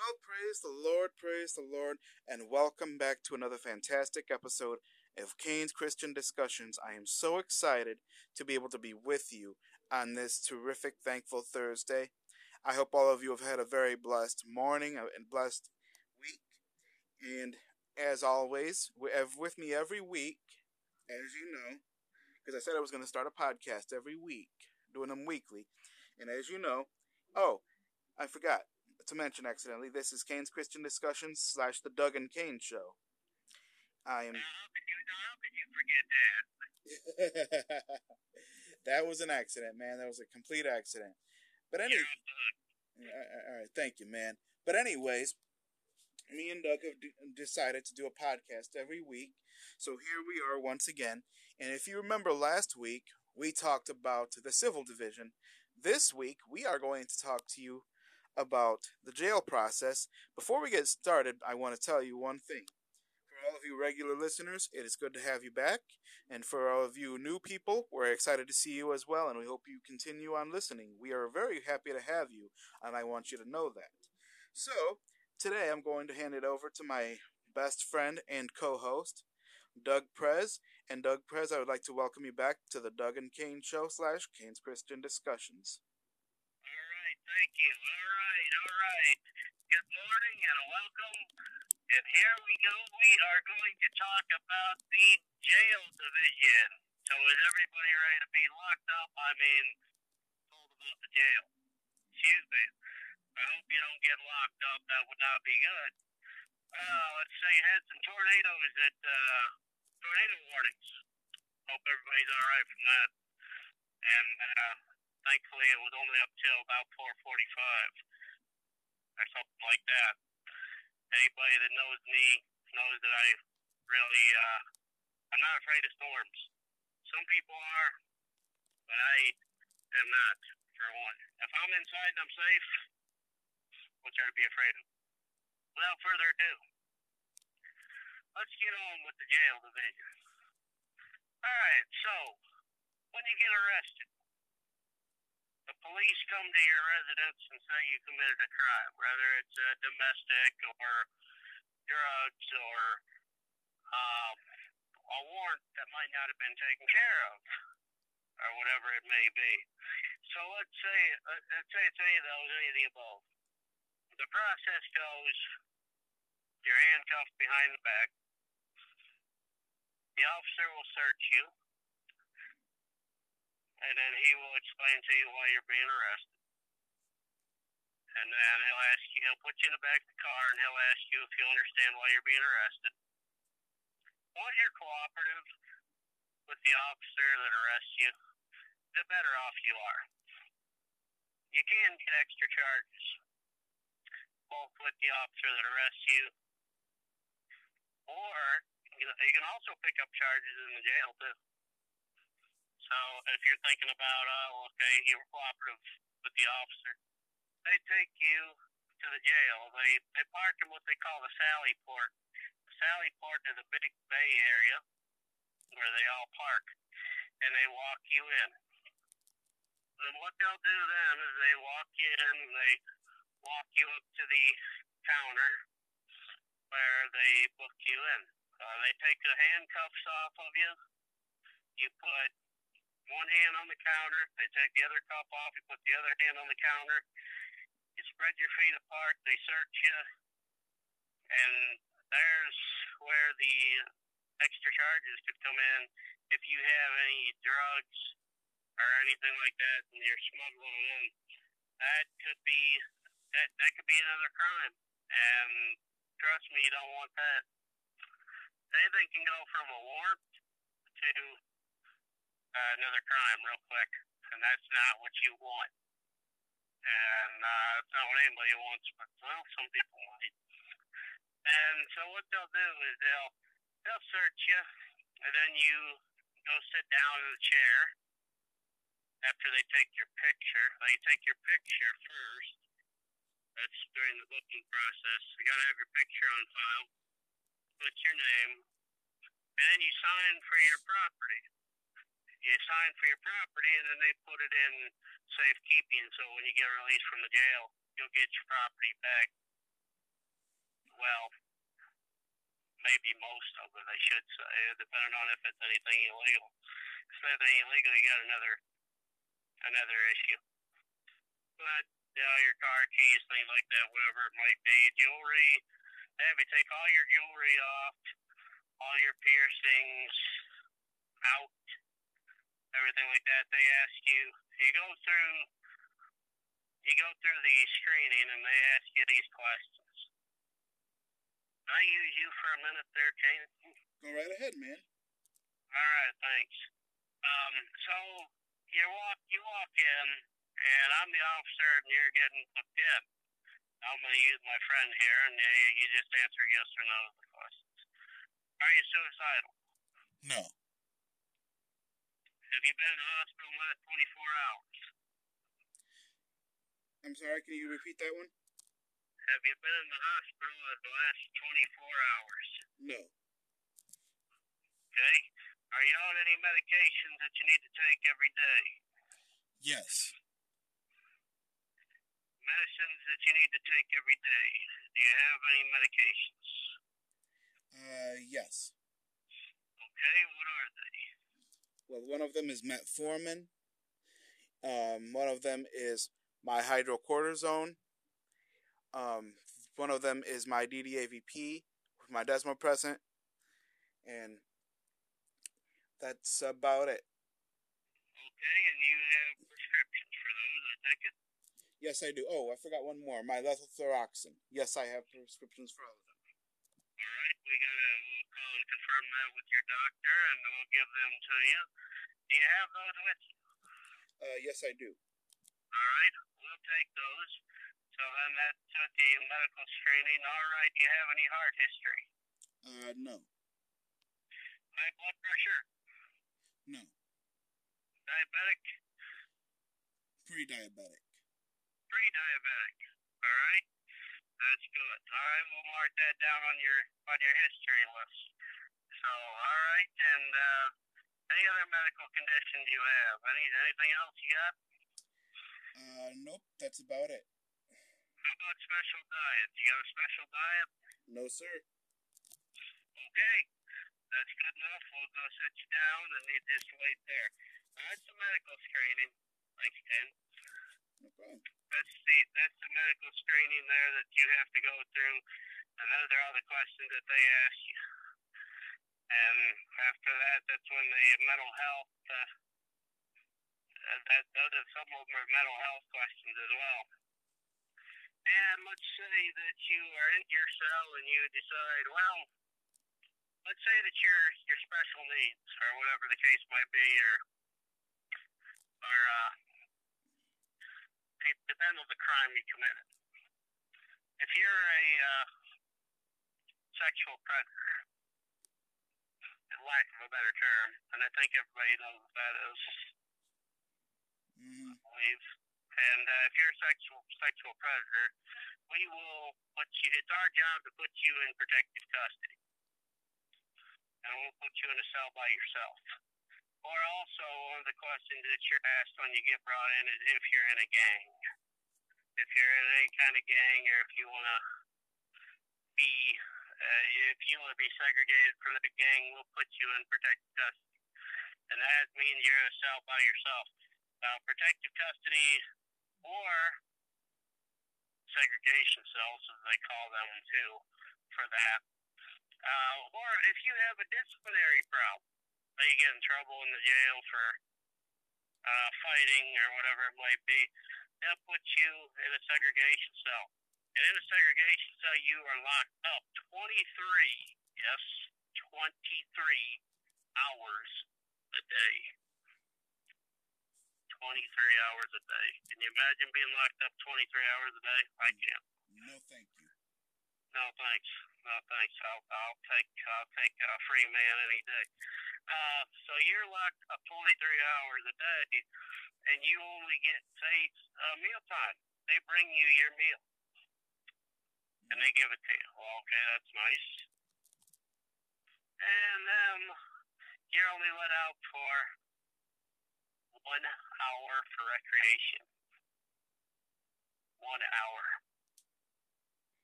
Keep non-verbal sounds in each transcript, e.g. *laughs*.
Well, praise the Lord, praise the Lord, and welcome back to another fantastic episode of Kane's Christian Discussions. I am so excited to be able to be with you on this terrific, thankful Thursday. I hope all of you have had a very blessed morning and blessed week. And as always, with me every week, as you know, because I said I was going to start a podcast every week, doing them weekly. And as you know, oh, I forgot to mention accidentally, this is Kane's Christian Discussions slash the Doug and Kane Show. I am. How could you, how could you forget that? *laughs* that was an accident, man. That was a complete accident. But anyway, You're off the hook. all right, thank you, man. But anyways, me and Doug have d- decided to do a podcast every week. So here we are once again. And if you remember last week, we talked about the civil division. This week, we are going to talk to you about the jail process. Before we get started, I want to tell you one thing. For all of you regular listeners, it is good to have you back. And for all of you new people, we're excited to see you as well, and we hope you continue on listening. We are very happy to have you, and I want you to know that. So, today I'm going to hand it over to my best friend and co host, Doug Prez. And Doug Prez, I would like to welcome you back to the Doug and Kane Show slash Kane's Christian Discussions. Thank you. All right, all right. Good morning and welcome. And here we go. We are going to talk about the jail division. So is everybody ready to be locked up? I mean, told about the jail. Excuse me. I hope you don't get locked up. That would not be good. Uh, let's say had some tornadoes at uh, tornado warnings. Hope everybody's all right from that. And uh, thankfully it was only up till about 4:45 or something like that. Anybody that knows me knows that I really uh, I'm not afraid of storms. Some people are, but I am not. For one, if I'm inside and I'm safe, what's there to be afraid of? Without further ado, let's get on with the jail division. All right, so when you get arrested, the police come to your residence and say you committed a crime, whether it's uh, domestic or drugs or um, a warrant that might not have been taken care of, or whatever it may be. So let's say uh, let's say it's any of those, any of the above. The process goes: you're handcuffed behind the back. The officer will search you and then he will explain to you why you're being arrested. And then he'll ask you, he'll put you in the back of the car and he'll ask you if you understand why you're being arrested. Once you're cooperative with the officer that arrests you, the better off you are. You can get extra charges, both with the officer that arrests you, or you you can also pick up charges in the jail too. So if you're thinking about, oh, okay, you were cooperative with the officer, they take you to the jail. They they park in what they call the Sally Port. The Sally Port is a big bay area where they all park, and they walk you in. And what they'll do then is they walk you in, and they walk you up to the counter where they book you in. Uh, they take the handcuffs off of you. You put one hand on the counter. They take the other cuff off. You put the other hand on the counter. You spread your feet apart. They search you. And there's where the extra charges could come in if you have any drugs or anything like that and you're smuggling in. That could be that that could be another crime. And trust me, you don't want that. Anything can go from a warrant to uh, another crime real quick, and that's not what you want. And uh, it's not what anybody wants, but well, some people want it. And so what they'll do is they'll they'll search you, and then you go sit down in the chair after they take your picture. They take your picture first. That's during the booking process. You gotta have your picture on file. Put your name, and then you sign for your property you sign for your property and then they put it in safekeeping so when you get released from the jail you'll get your property back well, maybe most of it, I should say, depending on if it's anything illegal. If it's anything illegal, you got another another issue. But you know, your car keys, things like that, whatever it might be, jewelry. Have you take all your jewelry off, all your piercings out, everything like that. They ask you. You go through. You go through the screening, and they ask you these questions. Can I use you for a minute there, Kane? Go right ahead, man. All right, thanks. Um, so you walk, you walk in, and I'm the officer, and you're getting hooked in. I'm going to use my friend here, and you, you just answer yes or no to the questions. Are you suicidal? No. Have you been in the hospital in the last 24 hours? I'm sorry, can you repeat that one? Have you been in the hospital in the last 24 hours? No. Okay. Are you on any medications that you need to take every day? Yes. Medicines that you need to take every day. Do you have any medications? Uh, yes. Okay, what are they? Well, one of them is metformin. Um, one of them is my hydrocortisone. Um, one of them is my DDAVP with my desmopressin, and that's about it. Okay, and you have prescriptions for those, I take it? Yes, I do. Oh, I forgot one more. My levothyroxine. Yes, I have prescriptions for all of them. All right, we gotta we'll call and confirm that with your doctor, and we'll give them to you. Do you have those with you? Uh, yes, I do. All right, we'll take those. So then that's with the medical screening. All right, do you have any heart history? Uh, no. High blood pressure? No. Diabetic? Pre-diabetic. Pre-diabetic. All right, that's good. All right, we'll mark that down on your on your history list. So, all right, and uh, any other medical conditions you have? Any anything else you got? Uh, nope. That's about it. How about special diets? You got a special diet? No, sir. Okay, that's good enough. We'll go sit you down and you just wait there. That's the medical screening. Thanks, Ken. No problem. That's the that's the medical screening there that you have to go through, and those are all the questions that they ask you. And after that, that's when the mental health. Uh, uh, that those are some of them are mental health questions as well. And let's say that you are in your cell and you decide, well, let's say that you're you're special needs or whatever the case might be, or or uh, it depends on the crime you committed. If you're a uh, sexual predator, in lack of a better term, and I think everybody knows what that is, Mm-hmm. I believe. And uh, if you're a sexual sexual predator, we will put you. It's our job to put you in protective custody, and we'll put you in a cell by yourself. Or also, one of the questions that you're asked when you get brought in is if you're in a gang. If you're in any kind of gang, or if you want to be, uh, if you want to be segregated from the gang, we'll put you in protective custody, and that means you're a cell by yourself. Uh, protective custody or segregation cells, as they call them too, for that. Uh, or if you have a disciplinary problem, that you get in trouble in the jail for uh, fighting or whatever it might be, they'll put you in a segregation cell. And in a segregation cell, you are locked up 23, yes, 23 hours a day. 23 hours a day. Can you imagine being locked up 23 hours a day? I can't. No, thank you. No, thanks. No, thanks. I'll, I'll take I'll take a free man any day. Uh, so you're locked up 23 hours a day, and you only get say uh, meal time. They bring you your meal, and they give it to you. Well, okay, that's nice. And then you're only let out for one hour for recreation. One hour.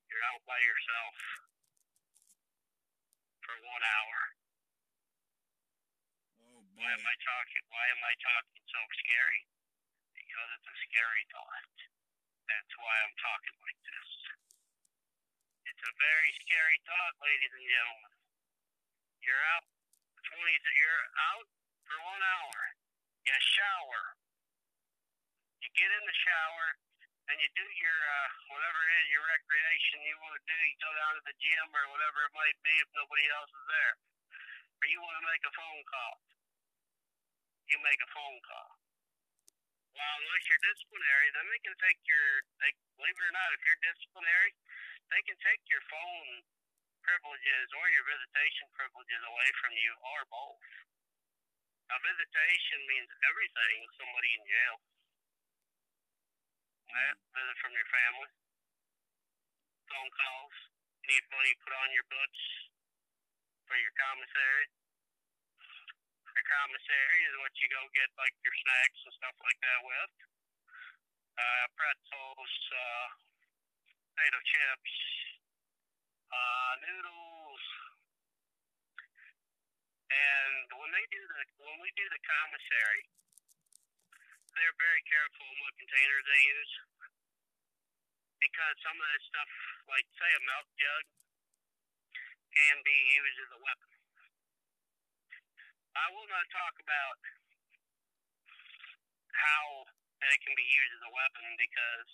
You're out by yourself for one hour. Why am I talking? Why am I talking so scary? Because it's a scary thought. That's why I'm talking like this. It's a very scary thought, ladies and gentlemen. You're out twenty. You're out for one hour. You shower. You get in the shower and you do your uh, whatever it is, your recreation you want to do. You go down to the gym or whatever it might be if nobody else is there, or you want to make a phone call. You make a phone call. Well, unless you're disciplinary, then they can take your. They, believe it or not, if you're disciplinary, they can take your phone privileges or your visitation privileges away from you, or both. A visitation means everything with somebody in jail. That hmm. visit from your family. Phone calls. Need money put on your books for your commissary. Your commissary is what you go get like your snacks and stuff like that with. Uh, pretzels, uh, potato chips, uh, noodles. And when they do the when we do the commissary, they're very careful in what containers they use because some of that stuff, like say a milk jug, can be used as a weapon. I will not talk about how that can be used as a weapon because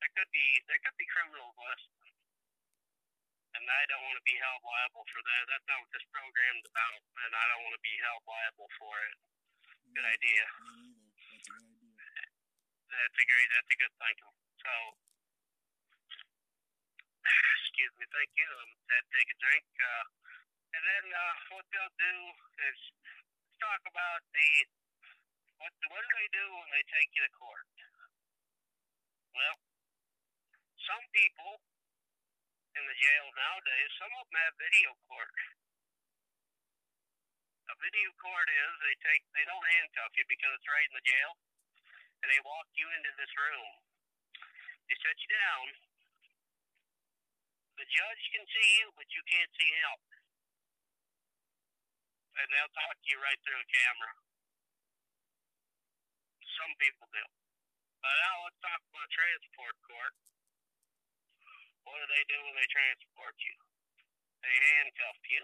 there could be there could be criminals listening, and I don't want to be held liable for that. That's not what this program's about, and I don't want to be held liable for it. Good Me- idea. That's a good idea. That's a great. That's a good thinking. So, excuse me. Thank you. Um, had to take a drink. Uh, and then uh, what they'll do is talk about the what. What do they do when they take you to court? Well, some people in the jails nowadays, some of them have video court. A video court is they take they don't handcuff you because it's right in the jail and they walk you into this room. They set you down. The judge can see you, but you can't see him. And they'll talk to you right through a camera. Some people do. But now let's talk about transport court. What do they do when they transport you? They handcuff you.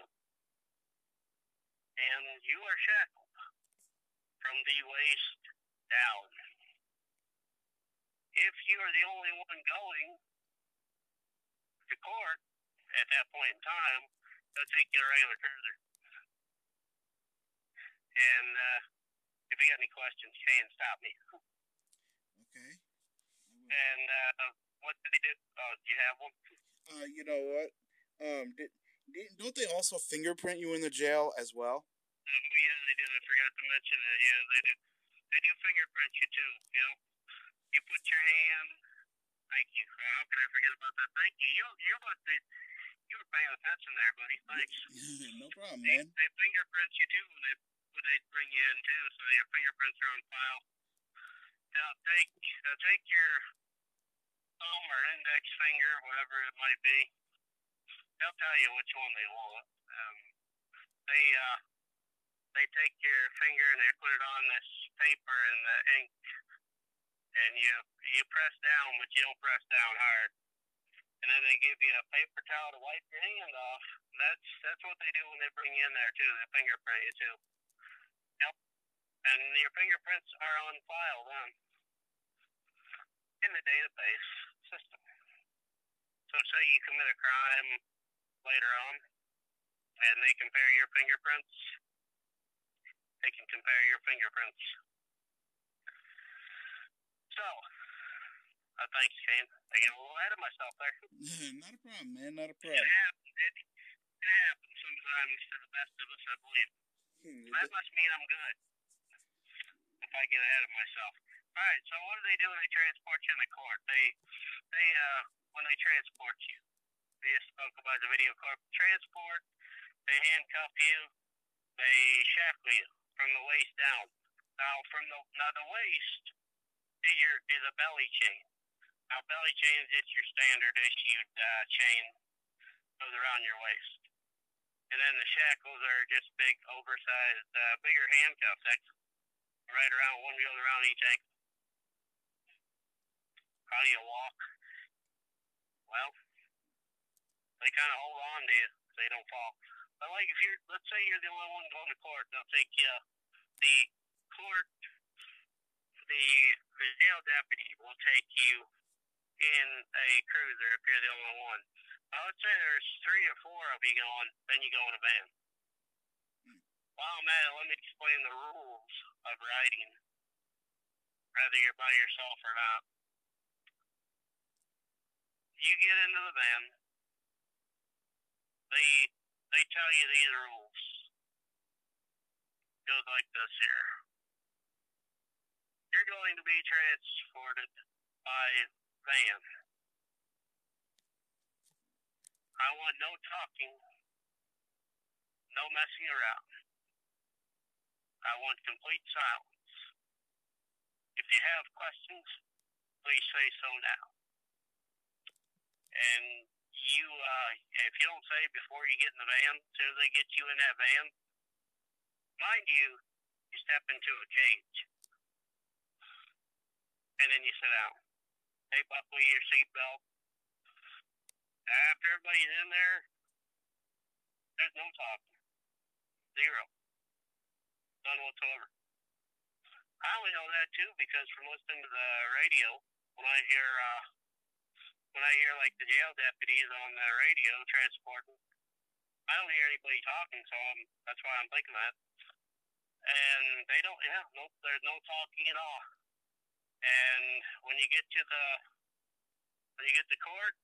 And you are shackled from the waist down if you are the only one going to court at that point in time, they'll take you to regular cruiser. And uh, if you got any questions, you can stop me. *laughs* Okay. And uh, what did they do? Oh, do you have one? Uh, you know what? Um, did, did don't they also fingerprint you in the jail as well? Oh, yeah, they do. I forgot to mention that. Yeah, they do. They do fingerprint you too. You know, you put your hand. Thank you. Uh, how could I forget about that? Thank you. You you must be. You were paying attention there, buddy. Thanks. *laughs* no problem, They, man. they fingerprint you too they when they bring you in too, so your fingerprints are on file. They'll take they'll take your thumb or index finger, whatever it might be. They'll tell you which one they want. Um, they uh they take your finger and they put it on this paper and the ink, and you you press down, but you don't press down hard. And then they give you a paper towel to wipe your hand off. That's that's what they do when they bring you in there too. They fingerprint you too. And your fingerprints are on file then in the database system. So say you commit a crime later on, and they compare your fingerprints. They can compare your fingerprints. So, uh, thanks, Kane. I get a little ahead of myself there. *laughs* not a problem, man. Not a problem. It happens. It, it happens sometimes to the best of us, I believe. Hmm, That must mean I'm good. I get ahead of myself. All right. So what do they do when they transport you in the court? They, they, uh, when they transport you, they just spoke about the video court transport. They handcuff you. They shackle you from the waist down. Now, from the now the waist is your is a belly chain. Now, belly chain is just your standard issued uh, chain goes around your waist. And then the shackles are just big, oversized, uh, bigger handcuffs. Right around, one goes around each ankle. How do you walk? Well, they kind of hold on to you so they don't fall. But like if you're, let's say you're the only one going to court, they'll take you. The court, the the jail deputy will take you in a cruiser if you're the only one. I would say there's three or four of you going, then you go in a van. Wow, man, let me explain the rules of riding, whether you're by yourself or not. You get into the van, they they tell you these rules. Goes like this here. You're going to be transported by van. I want no talking, no messing around. I want complete silence. If you have questions, please say so now. And you, uh, if you don't say before you get in the van, as soon as they get you in that van, mind you, you step into a cage. And then you sit down. Hey, buckle your seatbelt. After everybody's in there, there's no talking. Zero. None whatsoever. I only know that too because from listening to the radio, when I hear uh, when I hear like the jail deputies on the radio transporting, I don't hear anybody talking, so I'm, that's why I'm thinking that. And they don't, yeah, nope, there's no talking at all. And when you get to the when you get to court,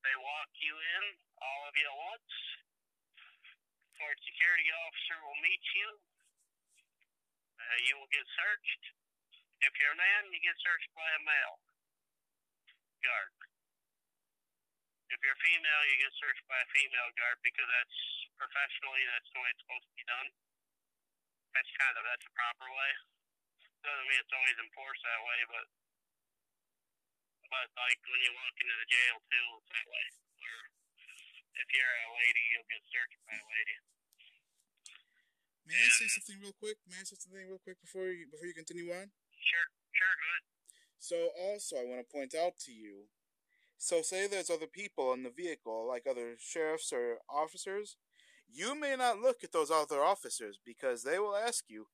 they walk you in, all of you at once. Court security officer will meet you. Uh, you will get searched. If you're a man, you get searched by a male guard. If you're female, you get searched by a female guard because that's professionally that's the way it's supposed to be done. That's kind of that's the proper way. Doesn't mean it's always enforced that way, but but like when you walk into the jail too, it's that way. Where if you're a lady, you'll get searched by a lady. May I say something real quick? May I say something real quick before you before you continue on? Sure, sure, good. So also, I want to point out to you. So say there's other people in the vehicle, like other sheriffs or officers. You may not look at those other officers because they will ask you,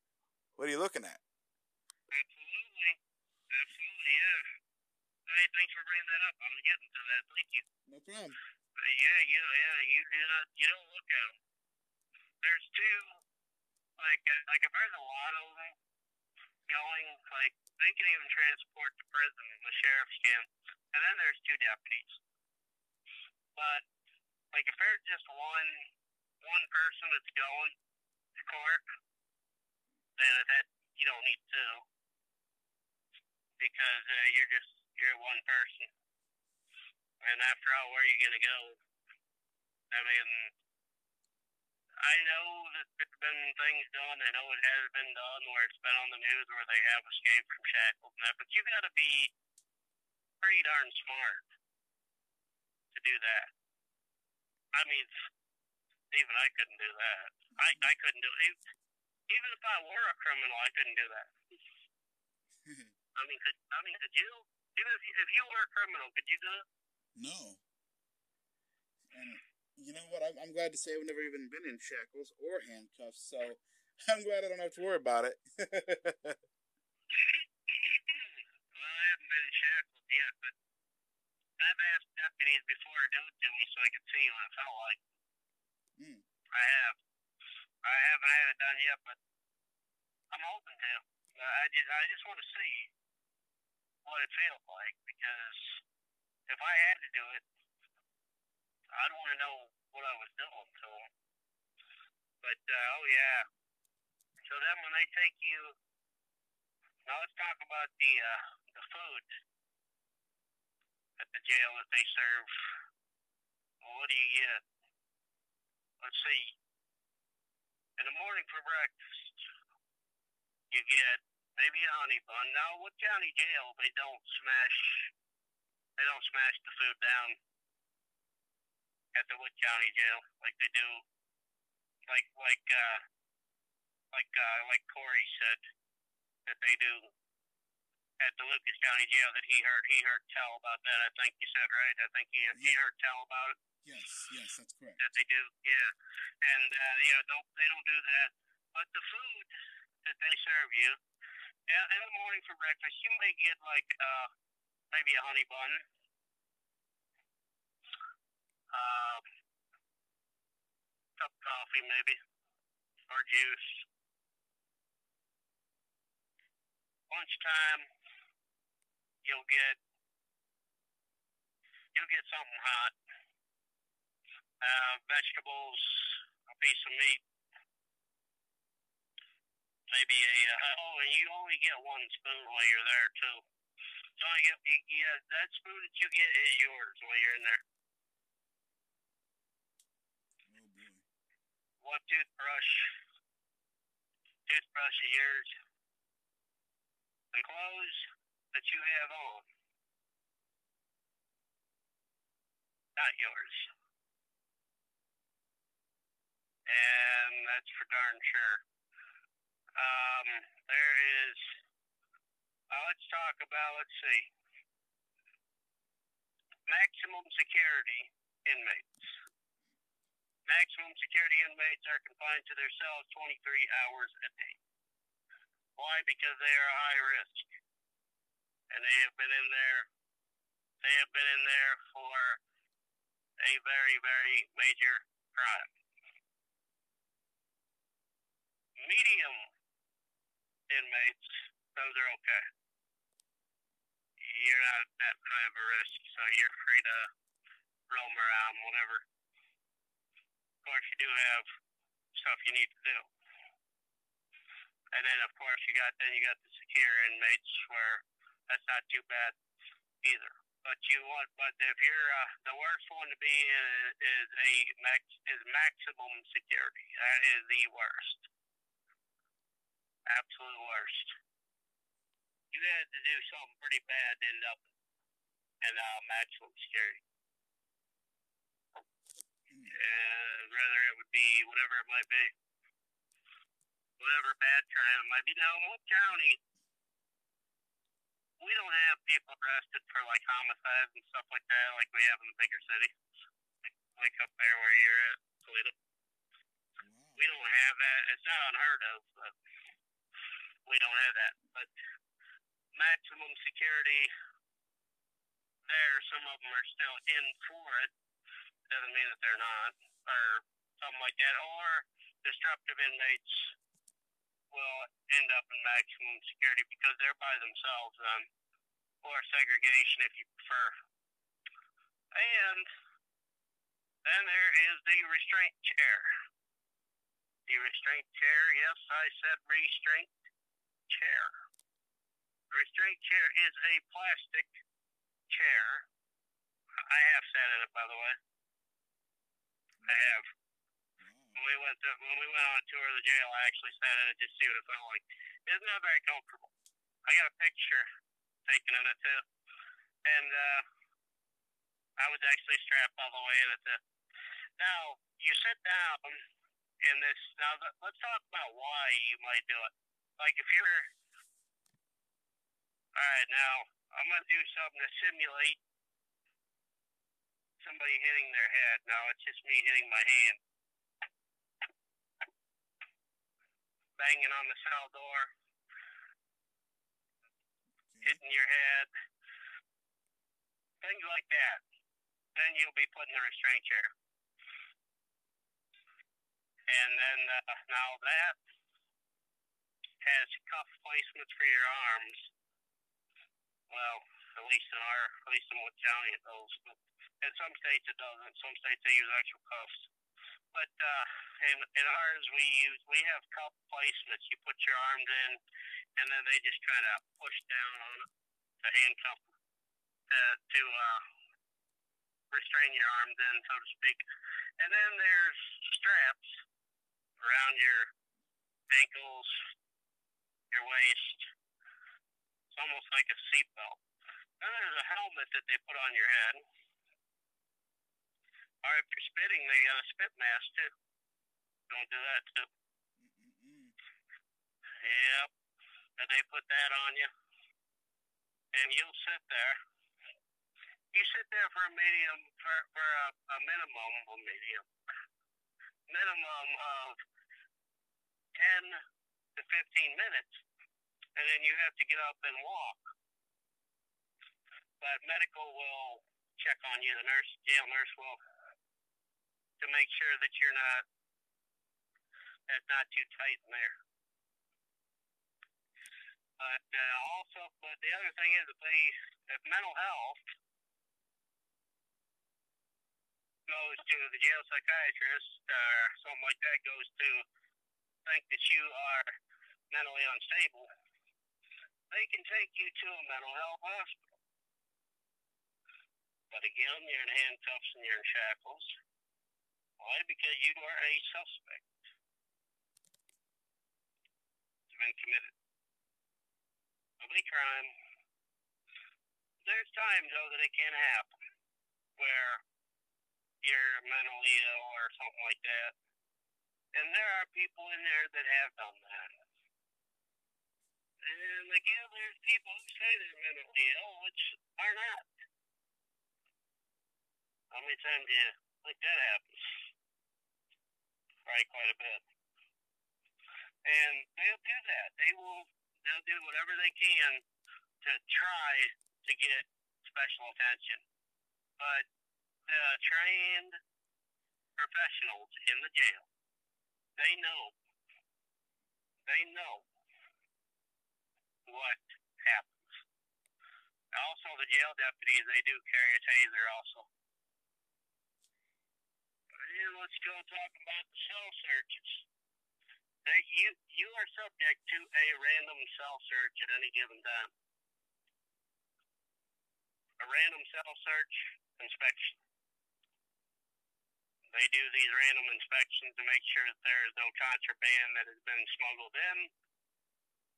"What are you looking at?" Absolutely, absolutely, yeah. Hey, thanks for bringing that up. I was getting to that. Thank you. No problem. Yeah, yeah, yeah. You do not. You don't look at them. There's two. Like, uh, like if there's a lot of them going, like they can even transport to prison. The sheriffs can, and then there's two deputies. But like if there's just one one person that's going to court, then that you don't need two because uh, you're just you're one person. And after all, where are you gonna go? I mean, I know that there's been things done. I know it has been done where it's been on the news where they have escaped from shackles and that. But you got to be pretty darn smart to do that. I mean, even I couldn't do that. I I couldn't do it. Even if I were a criminal, I couldn't do that. *laughs* I mean, could I mean, could you? Even if you, if you were a criminal, could you do it? No. And you know what? I'm, I'm glad to say I've never even been in shackles or handcuffs, so *laughs* I'm glad I don't have to worry about it. *laughs* well, I haven't been in shackles yet, but I've asked deputies before to do it to me so I could see what it felt like. Hmm. I have. I haven't had it done yet, but I'm hoping to. Uh, I just, I just want to see what it feels like because if I had to do it, I'd want to know what I was doing. So, but uh, oh yeah. So then when they take you, now let's talk about the uh, the food at the jail that they serve. Well, what do you get? Let's see. In the morning for breakfast, you get maybe a honey bun. Now, Wood County jail, they don't smash, they don't smash the food down at the Wood County Jail like they do, like like uh, like uh, like Corey said that they do at the Lucas County Jail that he heard he heard tell about that. I think you said right. I think he he heard tell about it. Yes, yes, that's correct. That they do, yeah, and uh, yeah, don't they don't do that. But the food that they serve you, yeah, in the morning for breakfast, you may get like uh, maybe a honey bun. Uh, cup of coffee maybe, or juice. Lunchtime, you'll get you'll get something hot. Uh, vegetables, a piece of meat, maybe a uh, oh, and you only get one spoon while you're there too. So I get yeah, that spoon that you get is yours while you're in there. Oh boy. One toothbrush, toothbrush is yours. The clothes that you have on, not yours. And that's for darn sure. Um, there is, uh, let's talk about, let's see, maximum security inmates. Maximum security inmates are confined to their cells 23 hours a day. Why? Because they are high risk. And they have been in there, they have been in there for a very, very major crime. Medium inmates, those are okay. You're not that high of a risk, so you're free to roam around, whatever. Of course, you do have stuff you need to do. And then, of course, you got then you got the secure inmates where that's not too bad either. But you want, but if you're uh, the worst one to be in is a max is maximum security. That is the worst absolute worst. You had to do something pretty bad to end up in uh, maximum security. And rather it would be whatever it might be. Whatever bad crime it might be. Now, in Wood County, we don't have people arrested for like homicides and stuff like that like we have in the bigger cities. Like, like up there where you're at, Toledo. Wow. We don't have that. It's not unheard of, but we don't have that. But maximum security there, some of them are still in for it. Doesn't mean that they're not, or something like that. Or disruptive inmates will end up in maximum security because they're by themselves, um, or segregation if you prefer. And then there is the restraint chair. The restraint chair, yes, I said restraint chair. The restraint chair is a plastic chair. I have sat in it, by the way. I have. When we went to, when we went on a tour of the jail, I actually sat in it just to see what it felt like. It's not very comfortable. I got a picture taken in it too, and uh, I was actually strapped all the way in it too. Now you sit down in this. Now let's talk about why you might do it. Like if you're, all right, now I'm gonna do something to simulate somebody hitting their head. Now it's just me hitting my hand. Banging on the cell door, hitting your head, things like that. Then you'll be put in the restraint chair. And then uh, now that has cuff placements for your arms. Well, at least in our, at least in Wood County it does. But in some states it doesn't. Some states they use actual cuffs. But uh, in in ours we use we have cuff placements. You put your arms in, and then they just try to push down on it to handcuff to to uh, restrain your arms in, so to speak. And then there's straps around your ankles, your waist, almost like a seatbelt. Then there's a helmet that they put on your head. Or if you're spitting, they got a spit mask too. Don't do that too. Mm-mm-mm. Yep. And they put that on you. And you'll sit there. You sit there for a medium, for, for a, a minimum, a medium, minimum of 10 to 15 minutes. And then you have to get up and walk. But medical will check on you, the nurse, jail nurse will, to make sure that you're not, that's not too tight in there. But uh, also, but the other thing is that they, if mental health goes to the jail psychiatrist or something like that goes to think that you are mentally unstable, they can take you to a mental health hospital. But again, you're in handcuffs and you're in shackles. Why? Because you are a suspect. It's been committed a crime. There's times though that it can happen where you're mentally ill or something like that. And there are people in there that have done that. And again, there's people who say they're mentally ill, which are not. How many times do you think that happens? Probably quite a bit. And they'll do that. They will they'll do whatever they can to try to get special attention. But the trained professionals in the jail, they know, they know what happens. Also, the jail deputies, they do carry a taser also. And let's go talk about the cell searches. They, you, you are subject to a random cell search at any given time. A random cell search inspection. They do these random inspections to make sure that there is no contraband that has been smuggled in,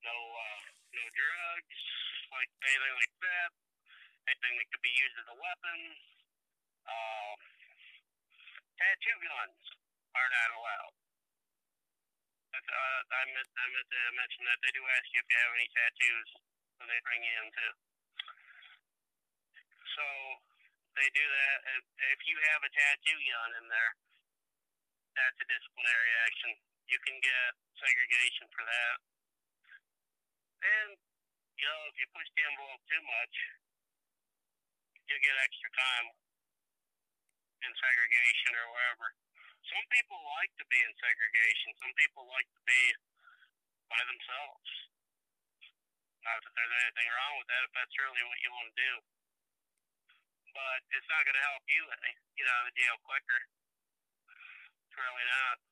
no uh, no drugs, like anything like that, anything that could be used as a weapon. Uh, tattoo guns are not allowed. Uh, I meant I meant to mention that they do ask you if you have any tattoos when they bring you in too. So they do that. If you have a tattoo gun in there, that's a disciplinary action. You can get segregation for that. And you know, if you push the envelope too much, you'll get extra time in segregation or wherever. Some people like to be in segregation. Some people like to be by themselves. Not that there's anything wrong with that if that's really what you want to do. But it's not going to help you any out of the jail quicker. It's really not.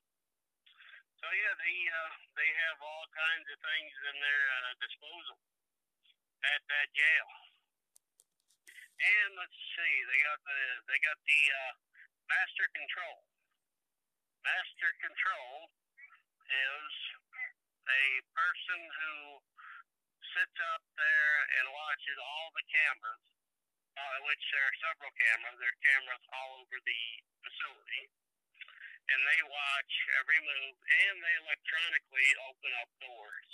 So yeah, they uh, they have all kinds of things in their uh, disposal at that jail. And let's see, they got the they got the uh, master control. Master control is a person who sits up there and watches all the cameras, uh, which there are several cameras. There are cameras all over the facility, and they watch every move, and they electronically open up doors.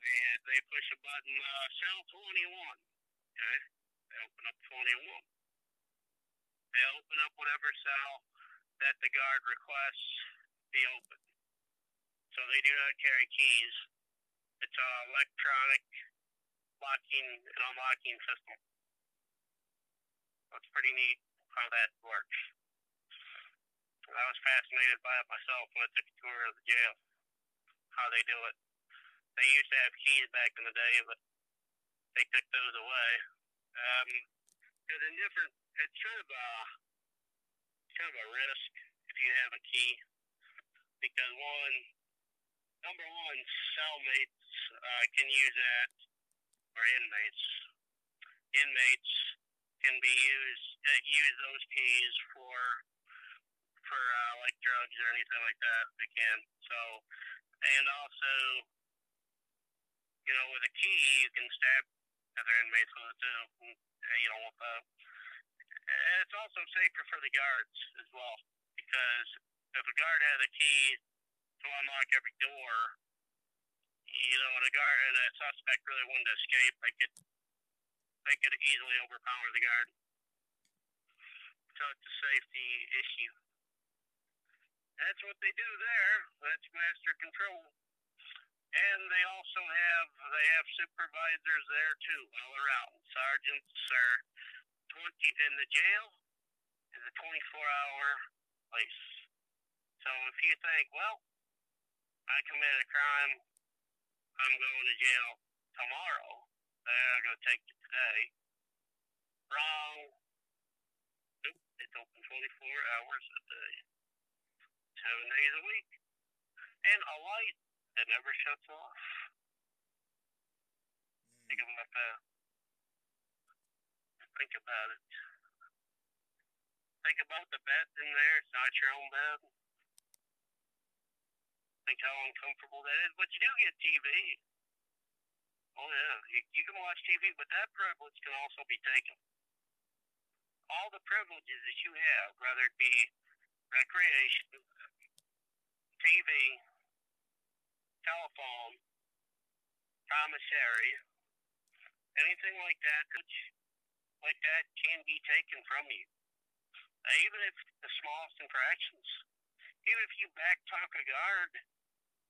They, they push a button, uh, cell 21. Okay, they open up 21. They open up whatever cell that the guard requests be open. So they do not carry keys. It's an electronic locking and unlocking system. That's pretty neat how that works. I was fascinated by it myself when I took a tour of the jail, how they do it. They used to have keys back in the day, but they took those away. Um, because in different, it's kind of a, kind of a risk if you have a key, because one, number one, cellmates uh, can use that, or inmates, inmates can be used uh, use those keys for for uh, like drugs or anything like that. They can. So, and also you know, with a key, you can stab other inmates with it too. And, uh, you know, with, uh, it's also safer for the guards as well because if a guard had a key to unlock every door, you know, and a guard and a suspect really wanted to escape, they could they could easily overpower the guard. So it's a safety issue. That's what they do there. That's master control. And they also have they have supervisors there too, all around. Sergeants are twenty in the jail is a twenty four hour place. So if you think, well, I committed a crime, I'm going to jail tomorrow. Uh, I'm going to take it today. Wrong. Nope, it's open 24 hours a day, seven days a week, and a light that never shuts off. Think hmm. about that. Think about it. Think about the bed in there. It's not your own bed. Think how uncomfortable that is. But you do get TV. Oh yeah, you, you can watch TV, but that privilege can also be taken. All the privileges that you have, whether it be recreation, TV, telephone, commissary, anything like that, which like that can be taken from you. Even if the smallest infractions, even if you backtalk a guard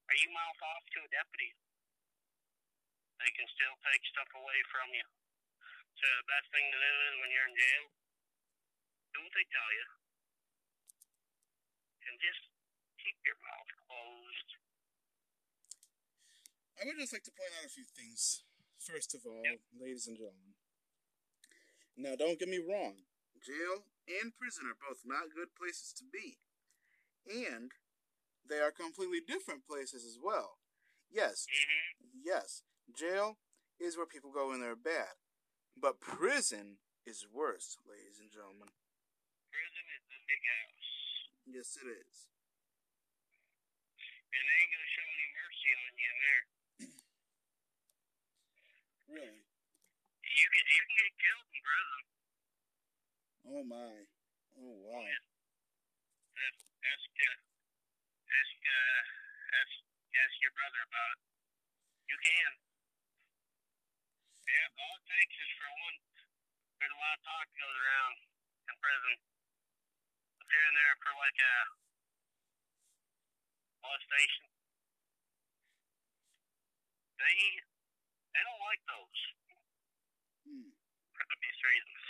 or you mouth off to a deputy, they can still take stuff away from you. So the best thing to do is when you're in jail, do what they tell you, and just keep your mouth closed. I would just like to point out a few things. First of all, Yep. ladies and gentlemen. Now, don't get me wrong. Jail and prison are both not good places to be. And they are completely different places as well. Yes, Mm-hmm. yes, jail is where people go when they're bad. But prison is worse, ladies and gentlemen. Prison is the big house, Yes, it is. And they ain't gonna show any mercy on you in there. Really? You can you can get killed in prison. Oh, my. Oh, wow. Ask ask uh, ask uh, ask ask your brother about it. You can. Yeah, all it takes is for one. There's a lot of talk goes around in prison. If you're in there for like a molestation, they they don't like those Hmm. for obvious reasons.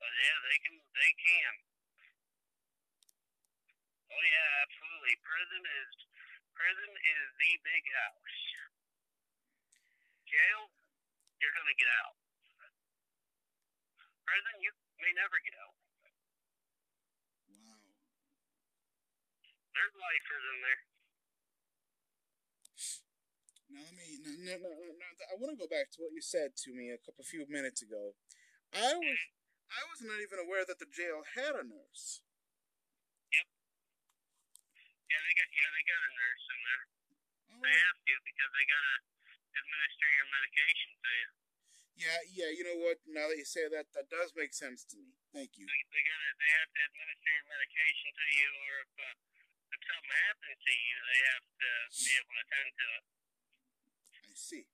But yeah, they can. They can. Oh yeah, absolutely. Prison is prison is the big house. Jail, you're gonna get out. Prison, you may never get out. Wow. There's lifers in there. Now let me. No, no, no, no, I want to go back to what you said to me a couple few minutes ago. I was I was not even aware that the jail had a nurse. Yep. Yeah, they got yeah, they got a nurse in there. Oh, They have to because they gotta administer your medication to you. yeah, yeah. You know what? Now that you say that, that does make sense to me. Thank you. They, they gotta they have to administer your medication to you, or if uh, if something happens to you, they have to be able to attend to it. I see.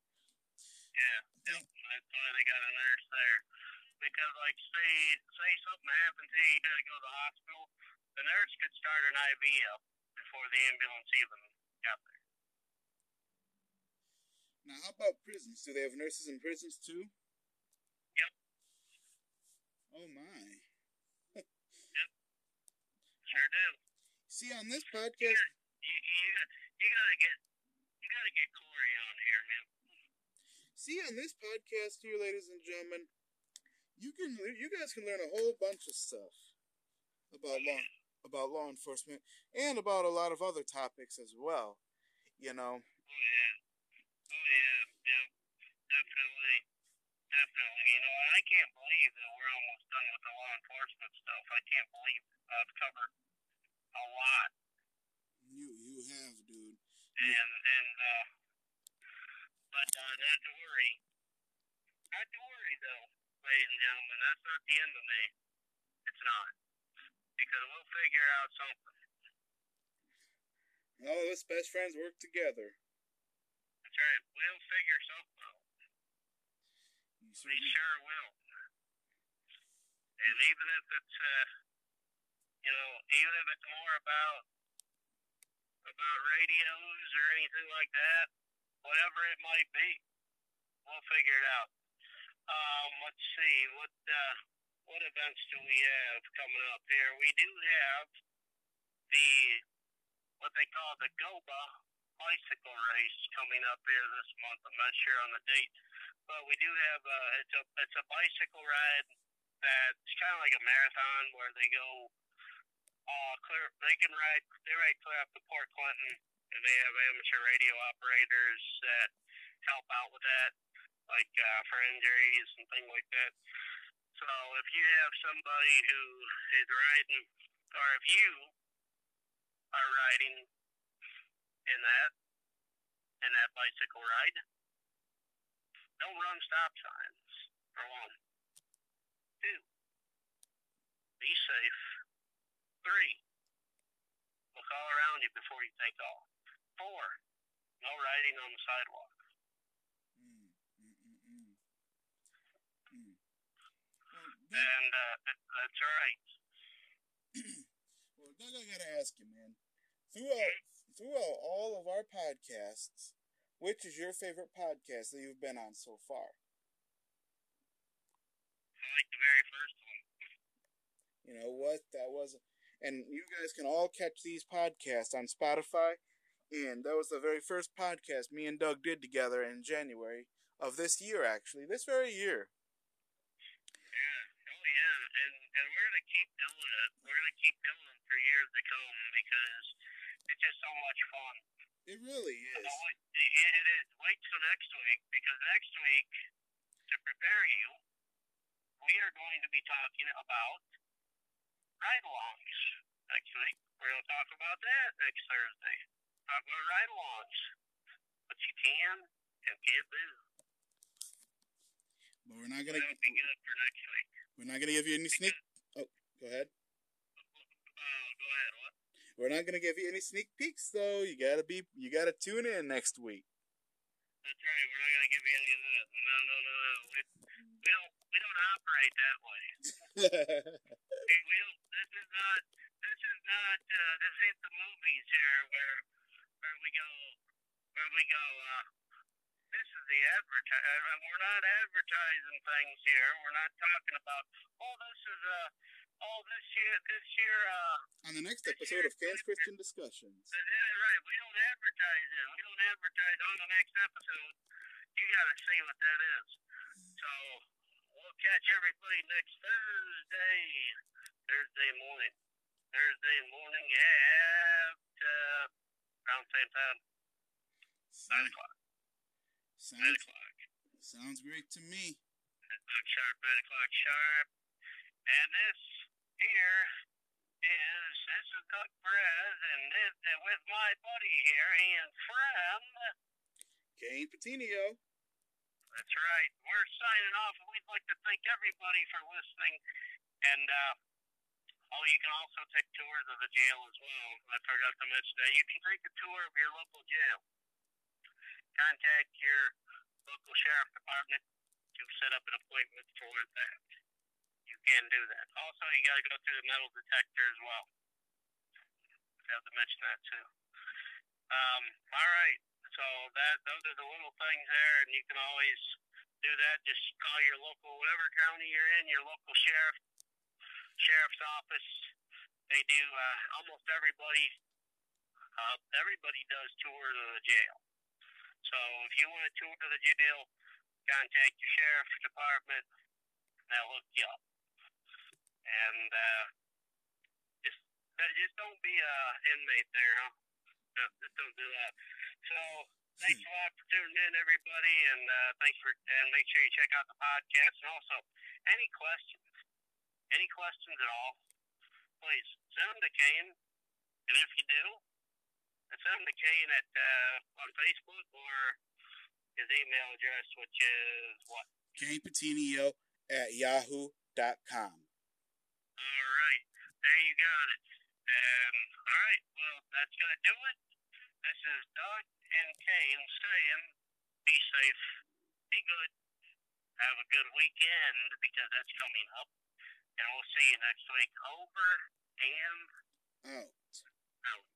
Yeah, yep. that's why they got a nurse there. Because like say say something happened to you, you gotta go to the hospital. The nurse could start an IV up before the ambulance even got there. Now, how about prisons? Do they have nurses in prisons too? Yep. Oh my. *laughs* Yep. Sure do. See on this podcast. You, you, you, you gotta get you gotta get Corey on here, man. See on this podcast here, ladies and gentlemen. You can you guys can learn a whole bunch of stuff about law about law enforcement and about a lot of other topics as well. You know. Oh yeah. Oh yeah. Yeah. Definitely. Definitely. You know, I can't believe that we're almost done with the law enforcement stuff. I can't believe uh, I've covered a lot. You you have, dude. And and uh But uh, not to worry. Not to worry, though, ladies and gentlemen. That's not the end of me. It's not. Because we'll figure out something. All of us best friends work together. That's right. We'll figure something out. We sure will. And even if it's, uh, you know, even if it's more about about radios or anything like that, whatever it might be, we'll figure it out. Um, let's see what uh, what events do we have coming up here? We do have the what they call the Goba bicycle race coming up here this month. I'm not sure on the date, but we do have uh, it's a it's a bicycle ride that's kind of like a marathon where they go uh clear. They can ride they ride clear up to Port Clinton, and they have amateur radio operators that help out with that, like uh, for injuries and things like that. So if you have somebody who is riding, or if you are riding in that in that bicycle ride, don't run stop signs. For one, two, be safe. Three, look all around you before you take off. Four, no riding on the sidewalk. Mm, mm, mm, mm. Mm. Well, Doug, And uh, that- that's right. well, Doug, I gotta ask you, man. Throughout throughout all of our podcasts, which is your favorite podcast that you've been on so far? I like the very first one. You know what? That was, and you guys can all catch these podcasts on Spotify. And that was the very first podcast me and Doug did together in January of this year, actually, this very year. Yeah. Oh yeah. And and we're gonna keep doing it. We're gonna keep doing it for years to come because it's just so much fun. It really is. It it is. Wait till next week because next week, to prepare you, we are going to be talking about ride-alongs. Week, we're going to talk about that next Thursday. Talk about ride-alongs, what you can and can't do. But we're not gonna that'll be good for next week. we're not gonna give you any sneak. Oh, go ahead. Uh, go ahead. What? We're not gonna give you any sneak peeks though. You gotta be you gotta tune in next week. That's right. We're not to give you any of that. No, no, no, no. We, we don't. We don't operate that way. *laughs* Hey, we don't. This is not. This is not. Uh, this ain't the movies here where where we go where we go. Uh, this is the advertise. We're not advertising things here. We're not talking about. Oh, this is uh. Oh, this year. This year. Uh. On the next episode of Fans Christian Discussions. Yeah, right. We don't advertise it. We don't advertise on the next episode. You got to see what that is. So we'll catch everybody next Thursday. Thursday morning. Thursday morning at uh, around the same time. Nine Sounds, o'clock. Nine o'clock. sounds great to me. Nine o'clock sharp. Nine o'clock sharp. And this here is this is Doug Perez, and this, and with my buddy here and friend. Kane Patinio. That's right. We're signing off, we'd like to thank everybody for listening. And uh, oh, you can also take tours of the jail as well. I forgot to mention that. You can take a tour of your local jail. Contact your local sheriff department to set up an appointment for that. You can do that. Also, you got to go through the metal detector as well. I have to mention that too. Um, all right. So that those are the little things there, and you can always do that. Just call your local, whatever county you're in, your local sheriff, sheriff's office. They do uh, almost everybody. Uh, everybody does tours of the jail. So if you want a tour of the jail, contact your sheriff's department. They'll hook you up. And uh, just just don't be a inmate there, huh? Just don't do that. So thanks a lot for tuning in, everybody, and uh, thanks for and make sure you check out the podcast. And also, any questions, any questions at all, please send them to Kane. And if you do, send them to Kane at uh, on Facebook or his email address, which is what? KanePatinio at yahoo.com. All right. There you got it. Um, all right. Well, that's going to do it. This is Doug and Kane saying be safe, be good, have a good weekend because that's coming up. And we'll see you next week. Over and Out. out.